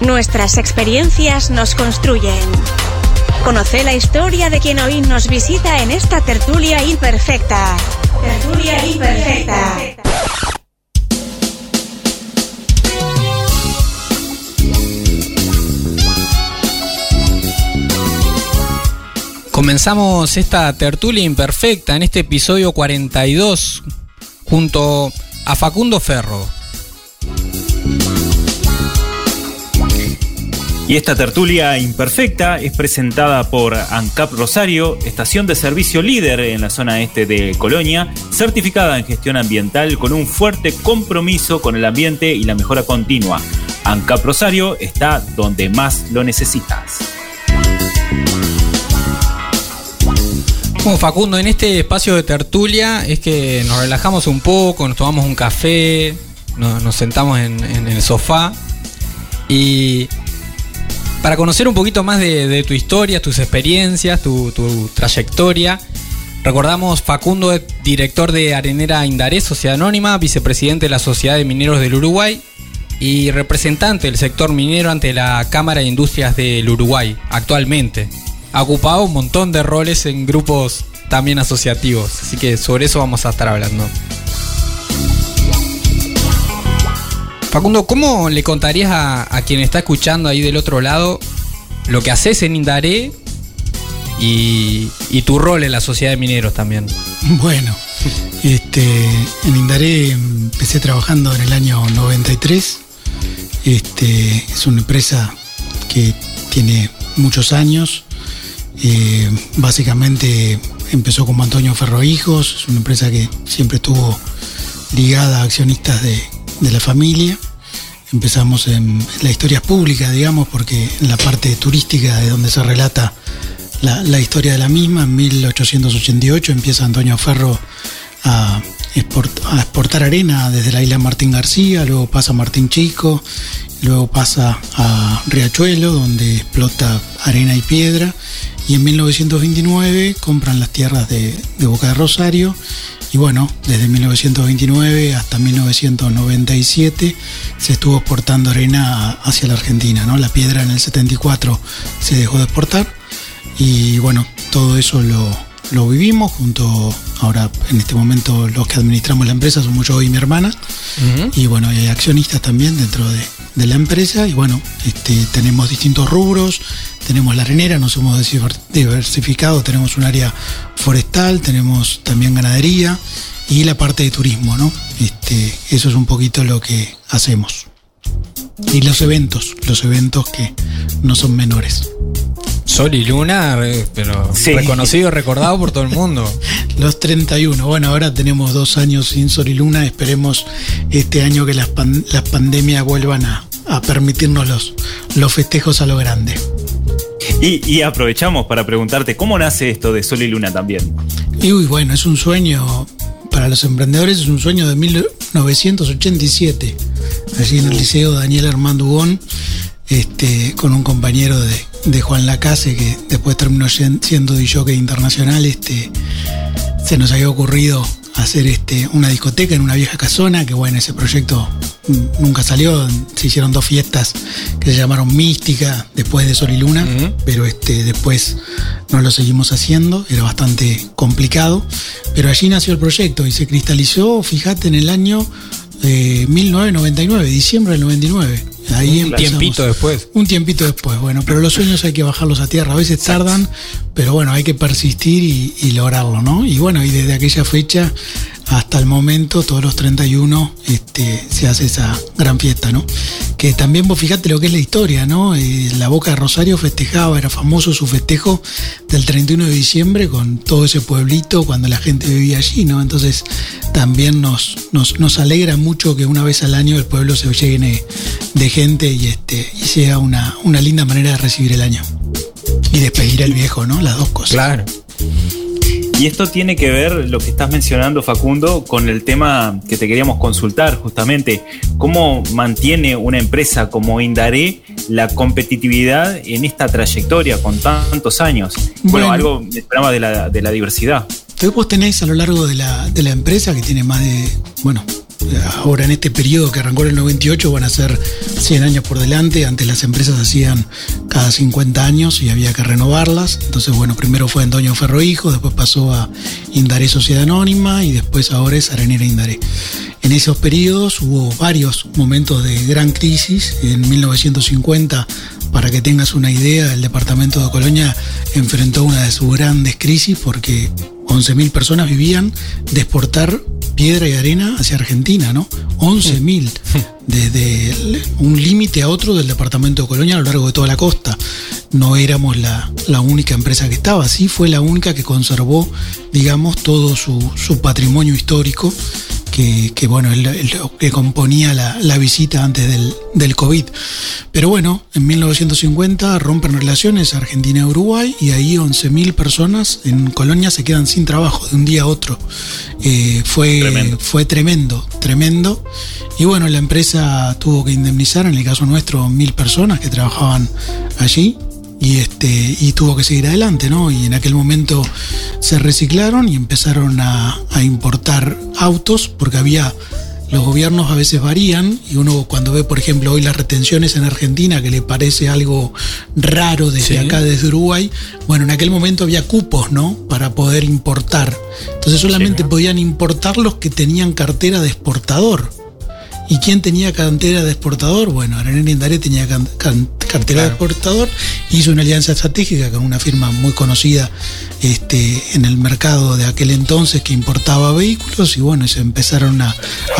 Nuestras experiencias nos construyen. Conoce la historia de quien hoy nos visita en esta tertulia imperfecta. Tertulia imperfecta. Comenzamos esta tertulia imperfecta en este episodio 42 junto a Facundo Ferro. Y esta tertulia imperfecta es presentada por ANCAP Rosario, estación de servicio líder en la zona este de Colonia, certificada en gestión ambiental con un fuerte compromiso con el ambiente y la mejora continua. ANCAP Rosario está donde más lo necesitas. Facundo, en este espacio de tertulia es que nos relajamos un poco, nos tomamos un café, nos, sentamos en, el sofá y para conocer un poquito más de, tu historia, tus experiencias, tu, trayectoria, recordamos Facundo, director de Arenera Indaré, Sociedad Anónima, vicepresidente de la Sociedad de Mineros del Uruguay y representante del sector minero ante la Cámara de Industrias del Uruguay actualmente ha ocupado un montón de roles en grupos también asociativos. Así que sobre eso vamos a estar hablando. Facundo, ¿cómo le contarías a, quien está escuchando ahí del otro lado lo que haces en Indaré y, tu rol en la sociedad de mineros también? Bueno, este, en Indaré empecé trabajando en el año 93. Este, es una empresa que tiene muchos años, eh, básicamente empezó como Antonio Ferro Hijos, es una empresa que siempre estuvo ligada a accionistas de, la familia. Empezamos en, la historia pública, digamos, porque en la parte turística de donde se relata la, historia de la misma, en 1888 empieza Antonio Ferro a, a exportar arena desde la isla Martín García, luego pasa Martín Chico, luego pasa a Riachuelo, donde explota arena y piedra, y en 1929 compran las tierras de, Boca de Rosario y bueno, desde 1929 hasta 1997 se estuvo exportando arena hacia la Argentina, ¿no? La piedra en el 74 se dejó de exportar y bueno, todo eso lo, vivimos junto, ahora en este momento los que administramos la empresa somos yo y mi hermana y bueno, hay accionistas también dentro de, de la empresa y bueno, este, tenemos distintos rubros, tenemos la arenera, nos hemos diversificado, tenemos un área forestal, tenemos también ganadería y la parte de turismo, ¿no? Este, eso es un poquito lo que hacemos. Y los eventos, los eventos que no son menores. Sol y Luna, pero reconocido, recordado por todo el mundo. Los 31. Bueno, ahora tenemos dos años sin Sol y Luna. Esperemos este año que las, las pandemias vuelvan a, a permitirnos los, los festejos a lo grande. Y, aprovechamos para preguntarte, ¿cómo nace esto de Sol y Luna también? Y uy, bueno, es un sueño, para los emprendedores es un sueño de 1987, allí en el Liceo Daniel Armando Hugón, este, con un compañero de, de Juan Lacase, que después terminó siendo DJ internacional, este, se nos había ocurrido hacer este, una discoteca en una vieja casona, que bueno, ese proyecto nunca salió, se hicieron dos fiestas que se llamaron Mística después de Sol y Luna, pero este, después no lo seguimos haciendo, era bastante complicado, pero allí nació el proyecto y se cristalizó, fíjate, en el año 1999, eh, diciembre del 99. Ahí un tiempito después. Un tiempito después, bueno, pero los sueños hay que bajarlos a tierra. A veces tardan, pero bueno, hay que persistir y, y lograrlo, ¿no? Y bueno, y desde aquella fecha hasta el momento, todos los 31, este, se hace esa gran fiesta, ¿no? Que también vos fijate lo que es la historia, ¿no? Eh, la Boca de Rosario festejaba, era famoso su festejo del 31 de diciembre con todo ese pueblito cuando la gente vivía allí, ¿no? Entonces también nos, nos, alegra mucho que una vez al año el pueblo se llene de gente y, este, y sea una, una linda manera de recibir el año. Y despedir al viejo, ¿no? Las dos cosas. Claro. Y esto tiene que ver, lo que estás mencionando, Facundo, con el tema que te queríamos consultar justamente. ¿Cómo mantiene una empresa como Indaré la competitividad en esta trayectoria con tantos años? Bueno, algo esperaba de la, de la diversidad. Entonces vos tenés a lo largo de la, de la empresa, que tiene más de, bueno, ahora en este periodo que arrancó en el 98 van a ser 100 años por delante. Antes las empresas hacían cada 50 años y había que renovarlas. Entonces, bueno, primero fue Antonio Ferro Hijo, después pasó a Indaré Sociedad Anónima y después ahora es Arenera Indaré. En esos periodos hubo varios momentos de gran crisis. En 1950 para que tengas una idea, el departamento de Colonia enfrentó una de sus grandes crisis porque 11.000 personas vivían de exportar piedra y arena hacia Argentina, ¿no? 11.000, desde un límite a otro del departamento de Colonia a lo largo de toda la costa. No éramos la, única empresa que estaba, sí fue la única que conservó, digamos, todo su, su patrimonio histórico que, bueno, es lo que componía la, visita antes del, del, COVID. Pero bueno, en 1950 rompen relaciones Argentina y Uruguay y ahí 11.000 personas en Colonia se quedan sin trabajo de un día a otro. Eh, fue, tremendo. fue tremendo, tremendo. Y bueno, la empresa tuvo que indemnizar, en el caso nuestro, mil personas que trabajaban allí y este y tuvo que seguir adelante, ¿no? Y en aquel momento se reciclaron y empezaron a, importar autos porque había los gobiernos a veces varían y uno cuando ve, por ejemplo, hoy las retenciones en Argentina, que le parece algo raro desde acá, desde Uruguay, bueno, en aquel momento había cupos, ¿no? Para poder importar. Entonces solamente podían importar los que tenían cartera de exportador. ¿Y quién tenía cantera de exportador? Bueno, Arenera Indaré tenía cartera de exportador, hizo una alianza estratégica con una firma muy conocida este, en el mercado de aquel entonces que importaba vehículos y bueno, se empezaron a,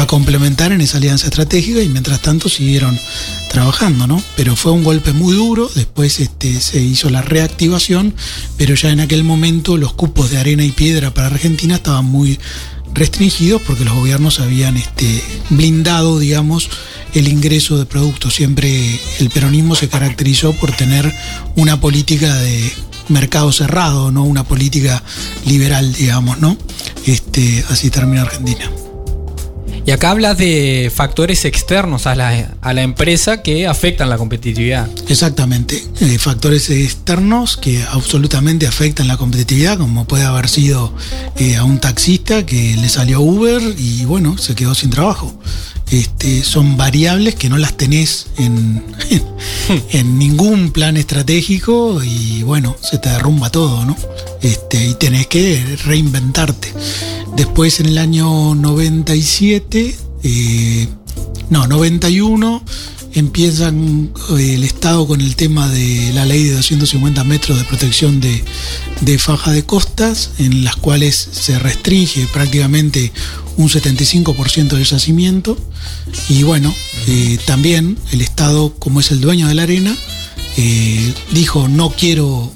complementar en esa alianza estratégica y mientras tanto siguieron trabajando, ¿no? Pero fue un golpe muy duro, después este, se hizo la reactivación, pero ya en aquel momento los cupos de arena y piedra para Argentina estaban muy restringidos porque los gobiernos habían este, blindado, digamos, el ingreso de productos. Siempre el peronismo se caracterizó por tener una política de mercado cerrado, no una política liberal, digamos, ¿no? Este, así termina Argentina. Y acá hablas de factores externos a la, a la empresa que afectan la competitividad. Exactamente, eh, factores externos que absolutamente afectan la competitividad, como puede haber sido eh, a un taxista que le salió Uber y bueno, se quedó sin trabajo. Este, son variables que no las tenés en, en, ningún plan estratégico y bueno, se te derrumba todo, ¿no? Este, y tenés que reinventarte. Después en el año 97, eh, no, 91, empiezan eh, el Estado con el tema de la ley de 250 metros de protección de, faja de costas, en las cuales se restringe prácticamente un 75% del yacimiento. Y bueno, eh, también el Estado, como es el dueño de la arena, dijo no quiero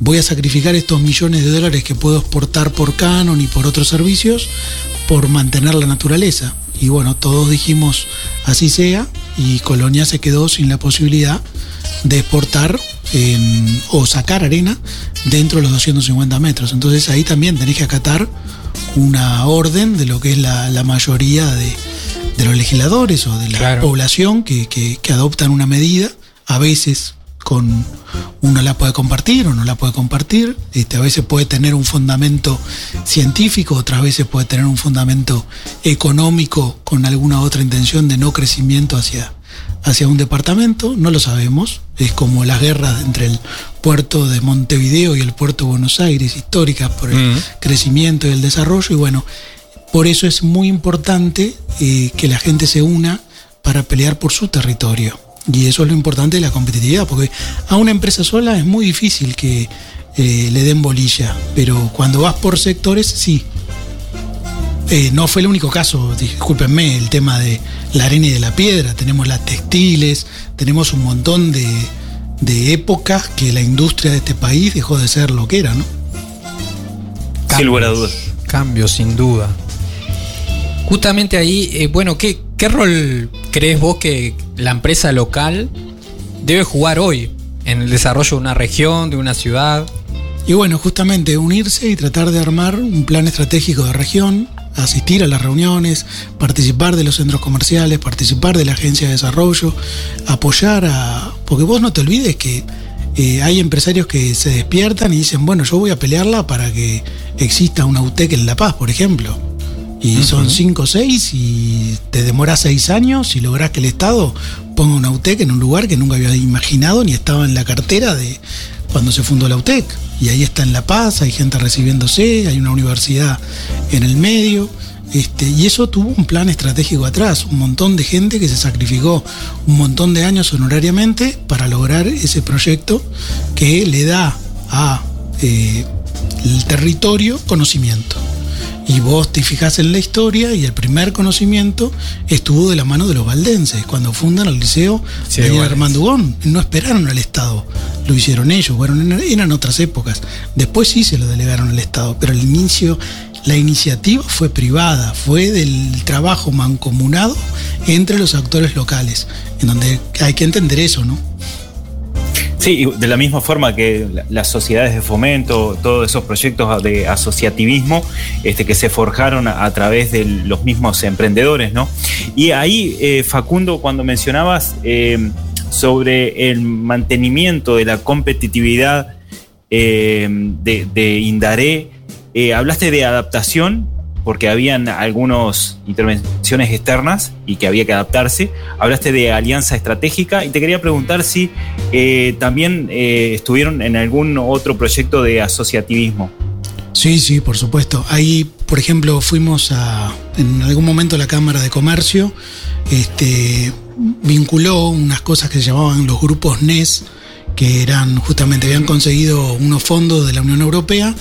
voy a sacrificar estos millones de dólares que puedo exportar por Canon y por otros servicios por mantener la naturaleza. Y bueno, todos dijimos así sea y Colonia se quedó sin la posibilidad de exportar o sacar arena dentro de los 250 metros. Entonces ahí también tenés que acatar una orden de lo que es la, mayoría de, los legisladores o de la población que, que adoptan una medida, a veces con uno la puede compartir o no la puede compartir. Este, a veces puede tener un fundamento científico, otras veces puede tener un fundamento económico con alguna otra intención de no crecimiento hacia, hacia un departamento. No lo sabemos. Es como las guerras entre el puerto de Montevideo y el puerto de Buenos Aires, históricas por el mm. crecimiento y el desarrollo. Y bueno, por eso es muy importante eh, que la gente se una para pelear por su territorio. Y eso es lo importante de la competitividad, porque a una empresa sola es muy difícil que eh, le den bolilla, pero cuando vas por sectores, sí. Eh, no fue el único caso, discúlpenme, el tema de la arena y de la piedra. Tenemos las textiles, tenemos un montón de, de épocas que la industria de este país dejó de ser lo que era, ¿no? sin lugar a dudas. Cambios, sin duda. Justamente ahí, eh, bueno, ¿qué, ¿qué rol crees vos que la empresa local debe jugar hoy en el desarrollo de una región, de una ciudad? Y bueno, justamente unirse y tratar de armar un plan estratégico de región, asistir a las reuniones, participar de los centros comerciales, participar de la agencia de desarrollo, apoyar a... Porque vos no te olvides que eh, hay empresarios que se despiertan y dicen, bueno, yo voy a pelearla para que exista una UTEC en La Paz, por ejemplo. Y son 5 o 6 y te demora 6 años y lográs que el Estado ponga una UTEC en un lugar que nunca había imaginado ni estaba en la cartera de cuando se fundó la UTEC. Y ahí está en La Paz, hay gente recibiéndose, hay una universidad en el medio. Este, y eso tuvo un plan estratégico atrás, un montón de gente que se sacrificó un montón de años honorariamente para lograr ese proyecto que le da a eh, el territorio conocimiento. Y vos te fijas en la historia y el primer conocimiento estuvo de la mano de los valdenses, cuando fundan el liceo Sí, Daniel Valdense. Armando Ugón. No esperaron al Estado, lo hicieron ellos, bueno, eran otras épocas. Después sí se lo delegaron al Estado, pero al inicio la iniciativa fue privada, fue del trabajo mancomunado entre los actores locales, en donde hay que entender eso, ¿no? Sí, de la misma forma que la- las sociedades de fomento, todos esos proyectos de asociativismo este, que se forjaron a, través de los mismos emprendedores, ¿no? Y ahí, eh, Facundo, cuando mencionabas eh, sobre el mantenimiento de la competitividad eh, de, de Indaré, hablaste de adaptación, porque habían algunas intervenciones externas y que había que adaptarse. Hablaste de alianza estratégica y te quería preguntar si eh, también eh, estuvieron en algún otro proyecto de asociativismo. Sí, sí, por supuesto. Ahí, por ejemplo, fuimos a, en algún momento la Cámara de Comercio, este, vinculó unas cosas que se llamaban los grupos NES, que eran justamente, habían conseguido unos fondos de la Unión Europea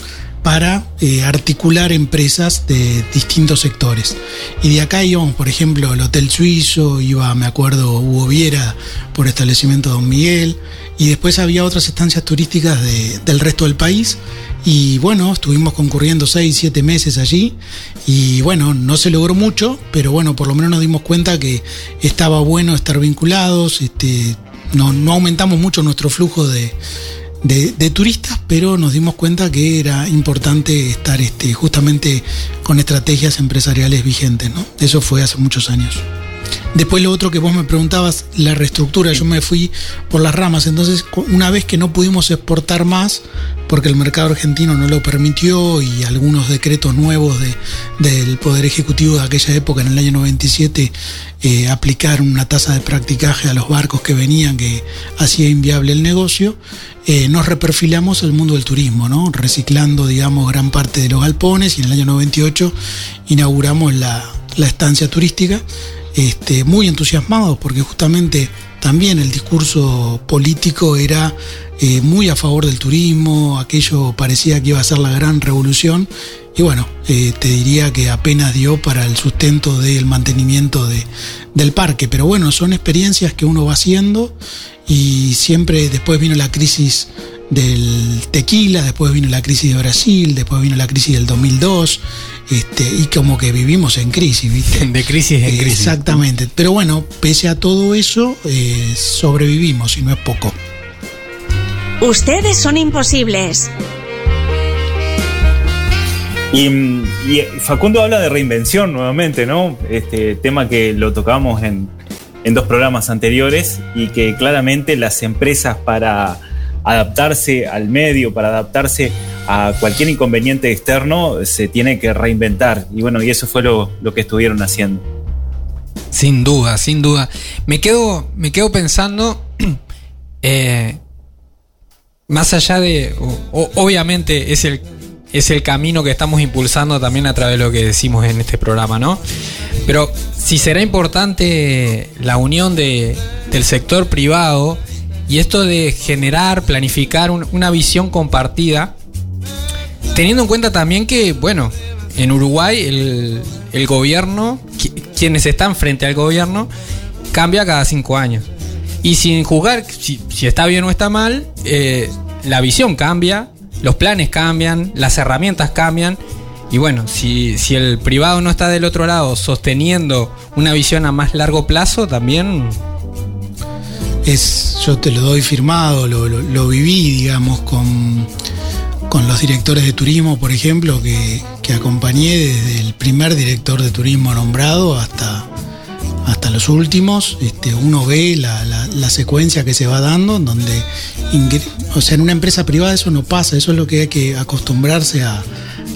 para eh, articular empresas de distintos sectores. Y de acá íbamos, por ejemplo, el Hotel Suizo, iba, me acuerdo, Hugo Viera por establecimiento Don Miguel, y después había otras estancias turísticas de- del resto del país. Y bueno, estuvimos concurriendo seis, siete meses allí. Y bueno, no se logró mucho, pero bueno, por lo menos nos dimos cuenta que estaba bueno estar vinculados. Este, no aumentamos mucho nuestro flujo de, de- turistas, pero nos dimos cuenta que era importante estar este, justamente con estrategias empresariales vigentes. ¿no? Eso fue hace muchos años. Después lo otro que vos me preguntabas, la reestructura, yo me fui por las ramas, entonces una vez que no pudimos exportar más, porque el mercado argentino no lo permitió y algunos decretos nuevos de- del Poder Ejecutivo de aquella época, en el año 97, eh, aplicaron una tasa de practicaje a los barcos que venían que hacía inviable el negocio, eh, nos reperfilamos al mundo del turismo, ¿no? reciclando, digamos, gran parte de los galpones y en el año 98 inauguramos la, la estancia turística este, muy entusiasmados porque justamente también el discurso político era eh, muy a favor del turismo, aquello parecía que iba a ser la gran revolución y bueno, eh, te diría que apenas dio para el sustento del mantenimiento de, del parque, pero bueno, son experiencias que uno va haciendo y siempre después vino la crisis del tequila, después vino la crisis de Brasil, después vino la crisis del 2002, este, y como que vivimos en crisis, ¿viste? De crisis en Eh, crisis. Exactamente. Pero bueno, pese a todo eso, eh, sobrevivimos y no es poco. Ustedes son imposibles. Y, y, eh, Facundo habla de reinvención nuevamente, ¿no? Este tema que lo tocamos en, en dos programas anteriores y que claramente las empresas para adaptarse al medio, para adaptarse a cualquier inconveniente externo, se tiene que reinventar. Y bueno, y eso fue lo, lo que estuvieron haciendo. Sin duda, sin duda. Me quedo, me quedo pensando, eh, más allá de, obviamente es el, es el camino que estamos impulsando también a través de lo que decimos en este programa, ¿no? Pero si será importante la unión de, del sector privado y esto de generar, planificar un- una visión compartida, teniendo en cuenta también que, bueno, en Uruguay el, el gobierno, qui- quienes están frente al gobierno, cambia cada cinco años. Y sin juzgar si, está bien o está mal, eh, la visión cambia, los planes cambian, las herramientas cambian. Y bueno, si, el privado no está del otro lado sosteniendo una visión a más largo plazo, también Es, yo te lo doy firmado, lo, viví, digamos, con, con los directores de turismo, por ejemplo, que acompañé desde el primer director de turismo nombrado hasta, hasta los últimos. Este, uno ve la, la- la secuencia que se va dando, en donde, o sea, en una empresa privada eso no pasa, eso es lo que hay que acostumbrarse a,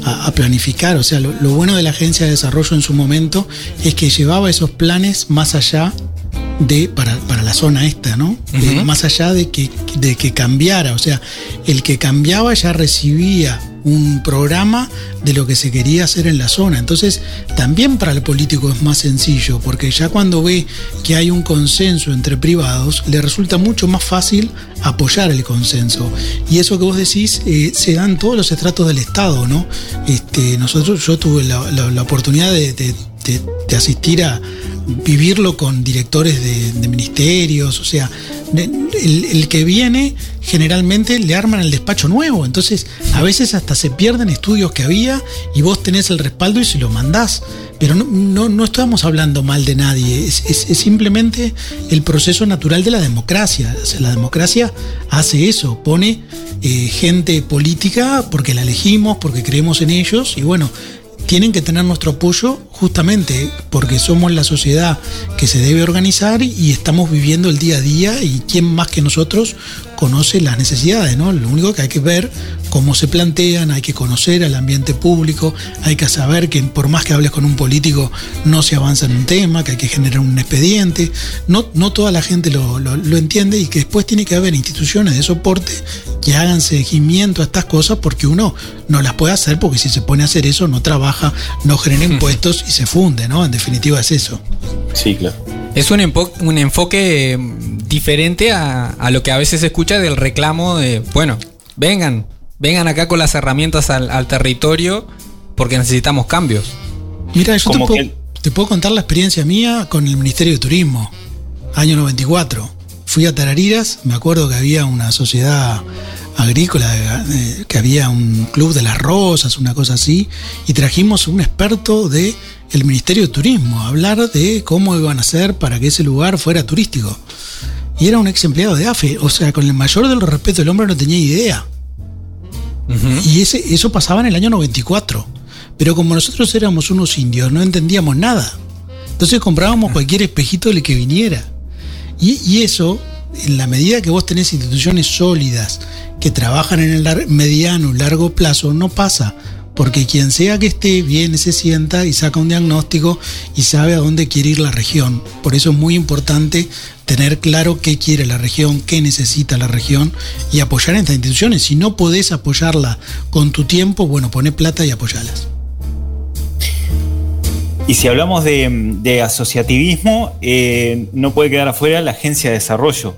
a, planificar. O sea, lo, bueno de la agencia de desarrollo en su momento es que llevaba esos planes más allá de para, para la zona esta, ¿no? más allá de que, de que cambiara. O sea, el que cambiaba ya recibía un programa de lo que se quería hacer en la zona. Entonces, también para el político es más sencillo, porque ya cuando ve que hay un consenso entre privados, le resulta mucho más fácil apoyar el consenso. Y eso que vos decís, eh, se dan todos los estratos del Estado, ¿no? Este, nosotros, yo tuve la, oportunidad de asistir a, vivirlo con directores de, ministerios, o sea, el, que viene generalmente le arman el despacho nuevo, entonces a veces hasta se pierden estudios que había y vos tenés el respaldo y se lo mandás. Pero no, no, estamos hablando mal de nadie, es, simplemente el proceso natural de la democracia. la democracia hace eso, pone eh, gente política porque la elegimos, porque creemos en ellos y bueno, tienen que tener nuestro apoyo justamente porque somos la sociedad que se debe organizar y estamos viviendo el día a día y quién más que nosotros conoce las necesidades, ¿no? Lo único que hay que ver cómo se plantean, hay que conocer al ambiente público, hay que saber que por más que hables con un político no se avanza en un tema, que hay que generar un expediente, no, no toda la gente lo, lo entiende y que después tiene que haber instituciones de soporte que hagan seguimiento a estas cosas porque uno no las puede hacer porque si se pone a hacer eso no trabaja, no genera impuestos y se funde, ¿no? En definitiva es eso. Sí, claro. Es un, un enfoque diferente a, lo que a veces se escucha del reclamo de, bueno, vengan, vengan acá con las herramientas al, territorio porque necesitamos cambios. Mira, yo te puedo, contar la experiencia mía con el Ministerio de Turismo, año 94. Fui a Tarariras, me acuerdo que había una sociedad agrícola, eh, que había un club de las rosas, una cosa así, y trajimos un experto de el Ministerio de Turismo a hablar de cómo iban a hacer para que ese lugar fuera turístico. Y era un ex empleado de AFE, o sea, con el mayor de los respetos del hombre no tenía idea. Y ese, eso pasaba en el año 94. Pero como nosotros éramos unos indios, no entendíamos nada. Entonces comprábamos cualquier espejito del que viniera. Y, y, eso, en la medida que vos tenés instituciones sólidas que trabajan en el mediano, largo plazo, no pasa porque quien sea que esté viene, se sienta y saca un diagnóstico y sabe a dónde quiere ir la región. Por eso es muy importante tener claro qué quiere la región, qué necesita la región y apoyar a estas instituciones. Si no podés apoyarla con tu tiempo, bueno, pone plata y apoyalas. Y si hablamos de, asociativismo, eh, no puede quedar afuera la Agencia de Desarrollo,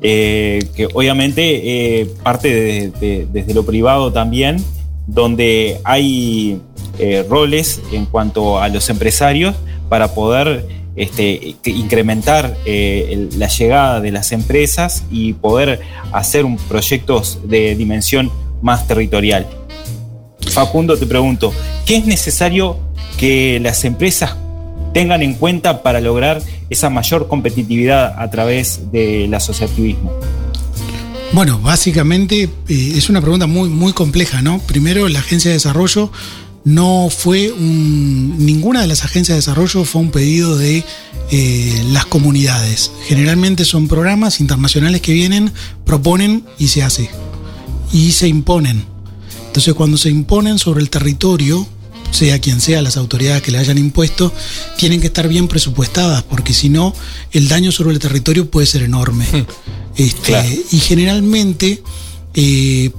eh, que obviamente eh, parte desde lo privado también donde hay eh, roles en cuanto a los empresarios para poder este, incrementar eh, la llegada de las empresas y poder hacer un proyectos de dimensión más territorial. Facundo, te pregunto, ¿qué es necesario que las empresas tengan en cuenta para lograr esa mayor competitividad a través del asociativismo? Bueno, básicamente eh, es una pregunta muy, muy compleja, ¿no? Primero, la agencia de desarrollo no fue un. Ninguna de las agencias de desarrollo fue un pedido de eh, las comunidades. Generalmente son programas internacionales que vienen, proponen y se hace. Y se imponen. Entonces, cuando se imponen sobre el territorio, sea quien sea las autoridades que le hayan impuesto, tienen que estar bien presupuestadas, porque si no, el daño sobre el territorio puede ser enorme. Hmm. Este, y generalmente, eh,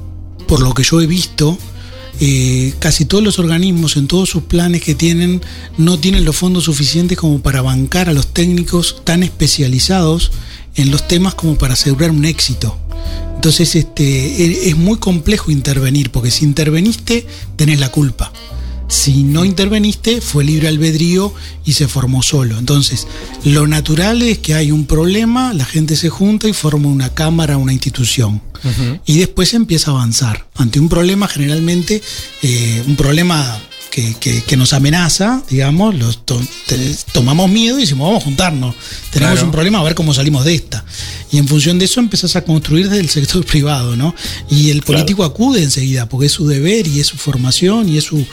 por lo que yo he visto, eh, casi todos los organismos en todos sus planes que tienen no tienen los fondos suficientes como para bancar a los técnicos tan especializados en los temas como para asegurar un éxito. Entonces este, e, es muy complejo intervenir, porque si interveniste tenés la culpa. Si no interveniste, fue libre albedrío y se formó solo. Entonces, lo natural es que hay un problema, la gente se junta y forma una cámara, una institución. Y después empieza a avanzar. Ante un problema, generalmente, eh, un problema que, nos amenaza, digamos, los tomamos miedo y decimos, vamos a juntarnos, tenemos un problema, a ver cómo salimos de esta. Y en función de eso empezás a construir desde el sector privado, ¿no? Y el político acude enseguida, porque es su deber y es su formación y es su,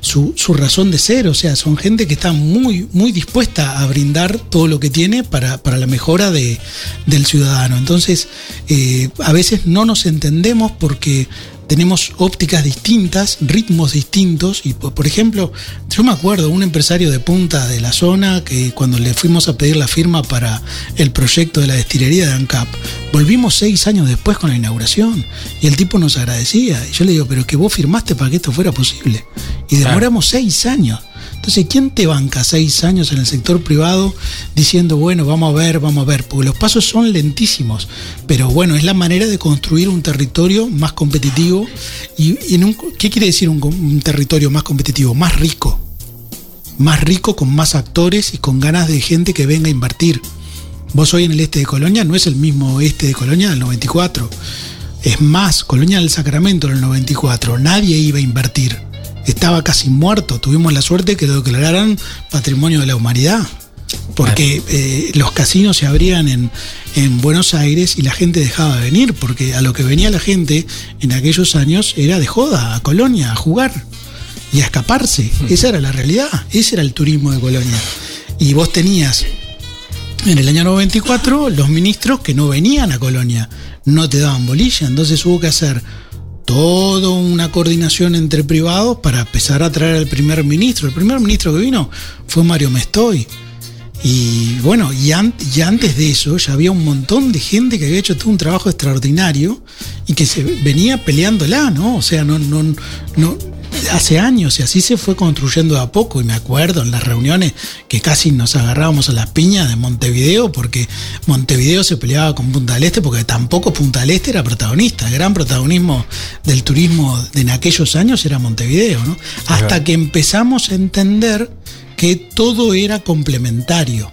su, razón de ser, o sea, son gente que está muy, muy dispuesta a brindar todo lo que tiene para, la mejora de, del ciudadano. Entonces, eh, a veces no nos entendemos porque tenemos ópticas distintas, ritmos distintos. Y por ejemplo, yo me acuerdo un empresario de punta de la zona que cuando le fuimos a pedir la firma para el proyecto de la destilería de ANCAP, volvimos seis años después con la inauguración y el tipo nos agradecía. Y yo le digo, pero que vos firmaste para que esto fuera posible. Y demoramos seis años. Entonces, ¿quién te banca seis años en el sector privado diciendo, bueno, vamos a ver, vamos a ver? Porque los pasos son lentísimos, pero bueno, es la manera de construir un territorio más competitivo. ¿Y, en qué quiere decir un, un territorio más competitivo? Más rico. Más rico, con más actores y con ganas de gente que venga a invertir. Vos hoy en el este de Colonia no es el mismo este de Colonia del 94. Es más, Colonia del Sacramento en el 94, nadie iba a invertir estaba casi muerto. Tuvimos la suerte que lo declararan patrimonio de la humanidad. Porque eh, los casinos se abrían en, en, Buenos Aires y la gente dejaba de venir, porque a lo que venía la gente en aquellos años era de joda, a Colonia, a jugar y a escaparse. Esa era la realidad, ese era el turismo de Colonia. Y vos tenías en el año 94 los ministros que no venían a Colonia, no te daban bolilla, entonces hubo que hacer toda una coordinación entre privados para empezar a traer al primer ministro. El primer ministro que vino fue Mario Mestoy. Y bueno, y, antes de eso ya había un montón de gente que había hecho todo un trabajo extraordinario y que se venía peleándola, ¿no? O sea, no, no, no, hace años y así se fue construyendo a poco y me acuerdo en las reuniones que casi nos agarrábamos a las piñas de Montevideo porque Montevideo se peleaba con Punta del Este porque tampoco Punta del Este era protagonista, el gran protagonismo del turismo en aquellos años era Montevideo, ¿no? Hasta que empezamos a entender que todo era complementario,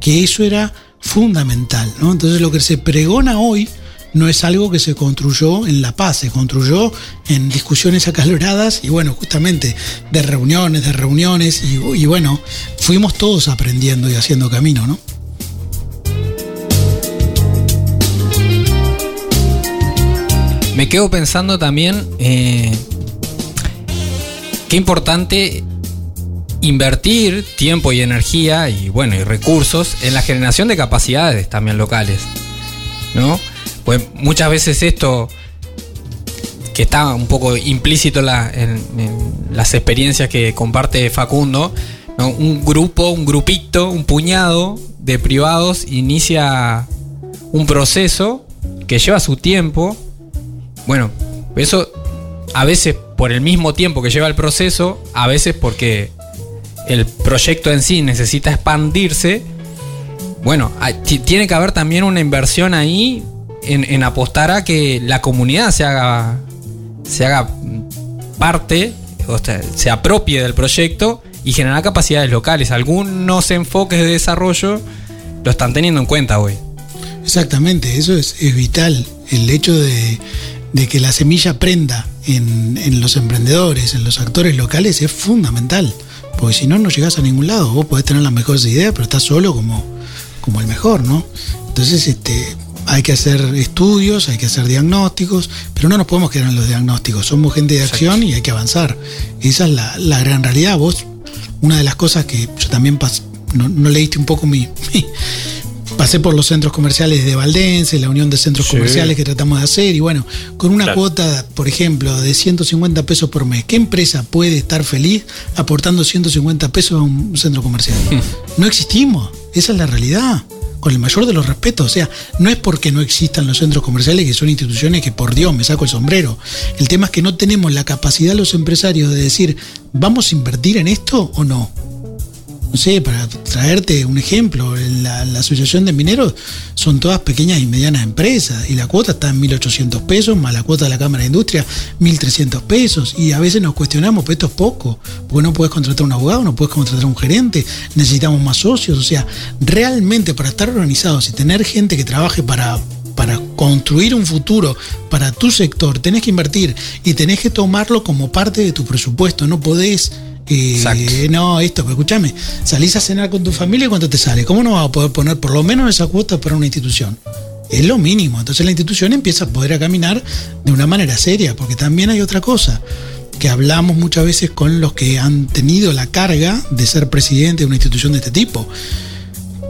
que eso era fundamental, ¿no? Entonces lo que se pregona hoy no es algo que se construyó en la paz, se construyó en discusiones acaloradas y bueno, justamente de reuniones, de reuniones y, bueno, fuimos todos aprendiendo y haciendo camino, ¿no? Me quedo pensando también eh, qué importante invertir tiempo y energía y bueno y recursos en la generación de capacidades también locales, ¿no? Pues muchas veces esto, que está un poco implícito en, las experiencias que comparte Facundo, un grupo, un grupito, un puñado de privados inicia un proceso que lleva su tiempo. Bueno, eso a veces por el mismo tiempo que lleva el proceso, a veces porque el proyecto en sí necesita expandirse. Bueno, tiene que haber también una inversión ahí en, apostar a que la comunidad se haga, se haga parte, o sea, se apropie del proyecto y generar capacidades locales. Algunos enfoques de desarrollo lo están teniendo en cuenta hoy. Exactamente, eso es, vital. El hecho de, que la semilla prenda en, en, los emprendedores, en los actores locales, es fundamental. Porque si no, no llegas a ningún lado. Vos podés tener las mejores ideas, pero estás solo como, como el mejor, ¿no? Entonces, este, hay que hacer estudios, hay que hacer diagnósticos, pero no nos podemos quedar en los diagnósticos. Somos gente de acción y hay que avanzar. Esa es la, gran realidad. Vos, una de las cosas que yo también no, leíste un poco mi, pasé por los centros comerciales de Valdense, la unión de centros comerciales que tratamos de hacer, y bueno, con una cuota, por ejemplo, de 150 pesos por mes, ¿qué empresa puede estar feliz aportando 150 pesos a un centro comercial? no existimos, esa es la realidad con el mayor de los respetos. O sea, no es porque no existan los centros comerciales, que son instituciones que por Dios me saco el sombrero. El tema es que no tenemos la capacidad los empresarios de decir, ¿vamos a invertir en esto o no? No sé, para traerte un ejemplo, la, Asociación de Mineros son todas pequeñas y medianas empresas y la cuota está en 1.800 pesos, más la cuota de la Cámara de Industria 1.300 pesos y a veces nos cuestionamos, pero esto es poco, porque no puedes contratar un abogado, no puedes contratar un gerente, necesitamos más socios, o sea, realmente para estar organizados y tener gente que trabaje para para construir un futuro para tu sector, tenés que invertir y tenés que tomarlo como parte de tu presupuesto, no podés eh, no, esto, pero escúchame, salís a cenar con tu familia y cuánto te sale. ¿Cómo no vas a poder poner por lo menos esa cuota para una institución? Es lo mínimo. Entonces la institución empieza a poder a caminar de una manera seria, porque también hay otra cosa que hablamos muchas veces con los que han tenido la carga de ser presidente de una institución de este tipo.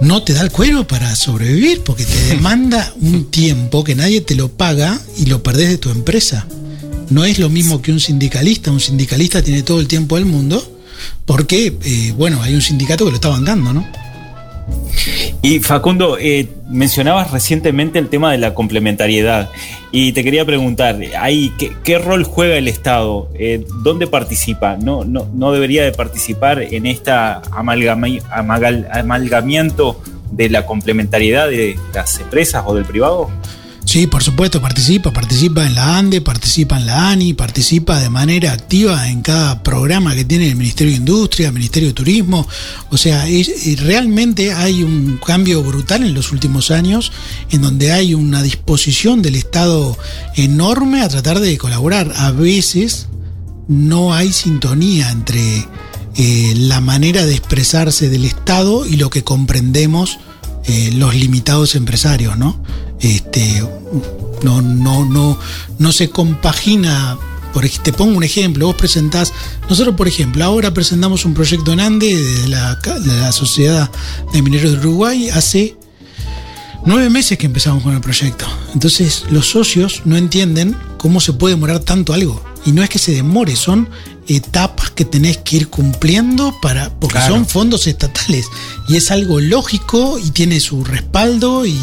No te da el cuero para sobrevivir porque te demanda un tiempo que nadie te lo paga y lo perdés de tu empresa. No es lo mismo que un sindicalista. Un sindicalista tiene todo el tiempo del mundo porque, eh, bueno, hay un sindicato que lo está bancando, ¿no? Y Facundo, eh, mencionabas recientemente el tema de la complementariedad y te quería preguntar, ¿qué, rol juega el Estado? Eh, ¿Dónde participa? ¿No, no, ¿No debería de participar en este amalgamiento de la complementariedad de las empresas o del privado? Sí, por supuesto, participa, participa en la ANDE, participa en la ANI, participa de manera activa en cada programa que tiene el Ministerio de Industria, el Ministerio de Turismo. O sea, realmente hay un cambio brutal en los últimos años en donde hay una disposición del Estado enorme a tratar de colaborar. A veces no hay sintonía entre eh, la manera de expresarse del Estado y lo que comprendemos eh, los limitados empresarios, ¿no? Este, no, no, no, no se compagina. Por, te pongo un ejemplo, vos presentás, nosotros por ejemplo, ahora presentamos un proyecto en Ande de la, de la Sociedad de Mineros de Uruguay hace nueve meses que empezamos con el proyecto. Entonces los socios no entienden cómo se puede demorar tanto algo. Y no es que se demore, son etapas que tenés que ir cumpliendo para porque son fondos estatales y es algo lógico y tiene su respaldo y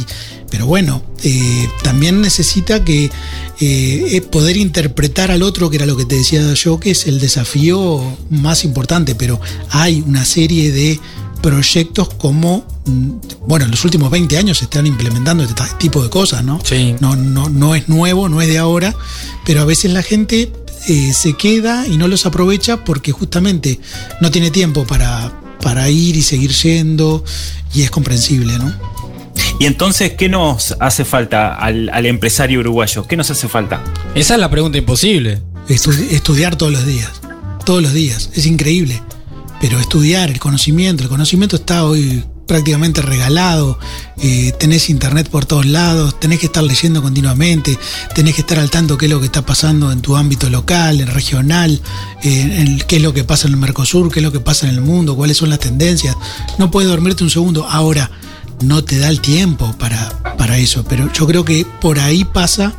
pero bueno eh, también necesita que eh, poder interpretar al otro que era lo que te decía yo que es el desafío más importante pero hay una serie de proyectos como mm, bueno, en los últimos 20 años se están implementando este tipo de cosas, ¿no? Sí. No, no, no es nuevo, no es de ahora, pero a veces la gente eh, se queda y no los aprovecha porque justamente no tiene tiempo para, para ir y seguir yendo y es comprensible, ¿no? Y entonces, ¿qué nos hace falta al, empresario uruguayo? ¿Qué nos hace falta? Esa es la pregunta imposible. estudiar todos los días, todos los días, es increíble. Pero estudiar, el conocimiento, el conocimiento está hoy prácticamente regalado, eh, tenés internet por todos lados, tenés que estar leyendo continuamente, tenés que estar al tanto qué es lo que está pasando en tu ámbito local, en regional, qué es lo que pasa en el Mercosur, qué es lo que pasa en el mundo, cuáles son las tendencias. No puedes dormirte un segundo. Ahora, no te da el tiempo para, para eso, pero yo creo que por ahí pasa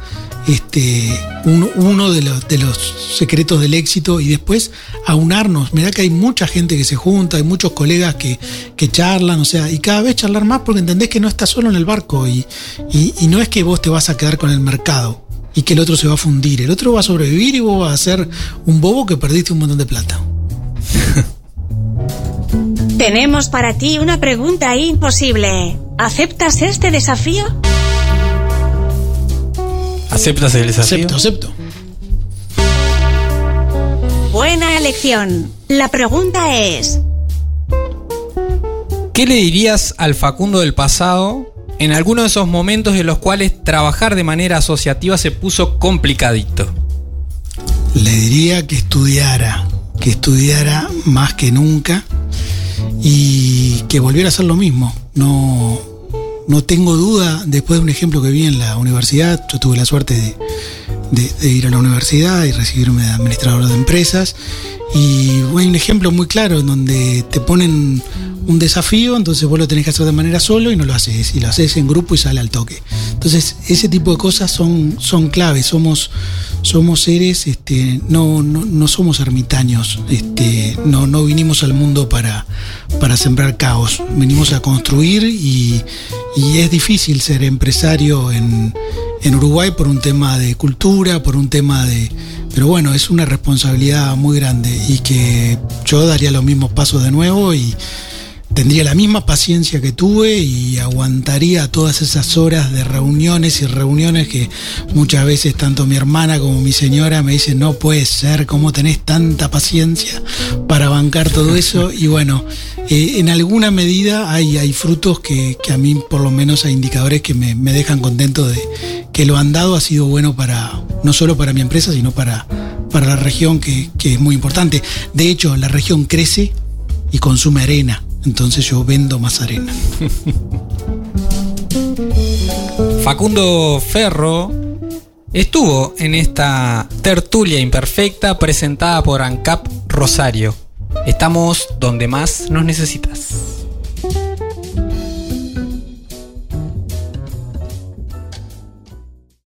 este, uno, de, los, de, los, secretos del éxito y después aunarnos. Mirá que hay mucha gente que se junta, hay muchos colegas que, charlan, o sea, y cada vez charlar más porque entendés que no estás solo en el barco y, y, no es que vos te vas a quedar con el mercado y que el otro se va a fundir. El otro va a sobrevivir y vos vas a ser un bobo que perdiste un montón de plata. Tenemos para ti una pregunta imposible. ¿Aceptas este desafío? ¿Aceptas el desafío? Acepto, acepto. Buena elección. La pregunta es... ¿Qué le dirías al Facundo del pasado en alguno de esos momentos en los cuales trabajar de manera asociativa se puso complicadito? Le diría que estudiara, que estudiara más que nunca y que volviera a hacer lo mismo. No, no tengo duda, después de un ejemplo que vi en la universidad, yo tuve la suerte de, ir a la universidad y recibirme de administrador de empresas. Y hay un ejemplo muy claro en donde te ponen un desafío, entonces vos lo tenés que hacer de manera solo y no lo haces, y lo haces en grupo y sale al toque. Entonces, ese tipo de cosas son, son claves, somos, somos seres, este, no, no, somos ermitaños, este, no, no vinimos al mundo para, para sembrar caos, venimos a construir y, y es difícil ser empresario en, en Uruguay por un tema de cultura, por un tema de... Pero bueno, es una responsabilidad muy grande y que yo daría los mismos pasos de nuevo y tendría la misma paciencia que tuve y aguantaría todas esas horas de reuniones y reuniones que muchas veces tanto mi hermana como mi señora me dicen, no puede ser, ¿cómo tenés tanta paciencia para bancar todo eso? Y bueno, eh, en alguna medida hay, hay frutos que, a mí por lo menos hay indicadores que me, dejan contento de que lo andado ha sido bueno para, no solo para mi empresa, sino para, para la región que, que es muy importante. De hecho, la región crece y consume arena entonces yo vendo más arena. Facundo Ferro estuvo en esta tertulia imperfecta presentada por ANCAP Rosario. Estamos donde más nos necesitas.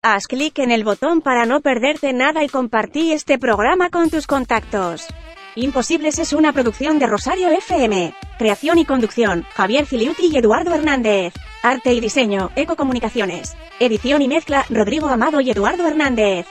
Haz clic en el botón para no perderte nada y compartí este programa con tus contactos. Imposibles es una producción de Rosario FM. Creación y conducción, Javier Filiuti y Eduardo Hernández. Arte y diseño, Ecocomunicaciones. Edición y mezcla, Rodrigo Amado y Eduardo Hernández.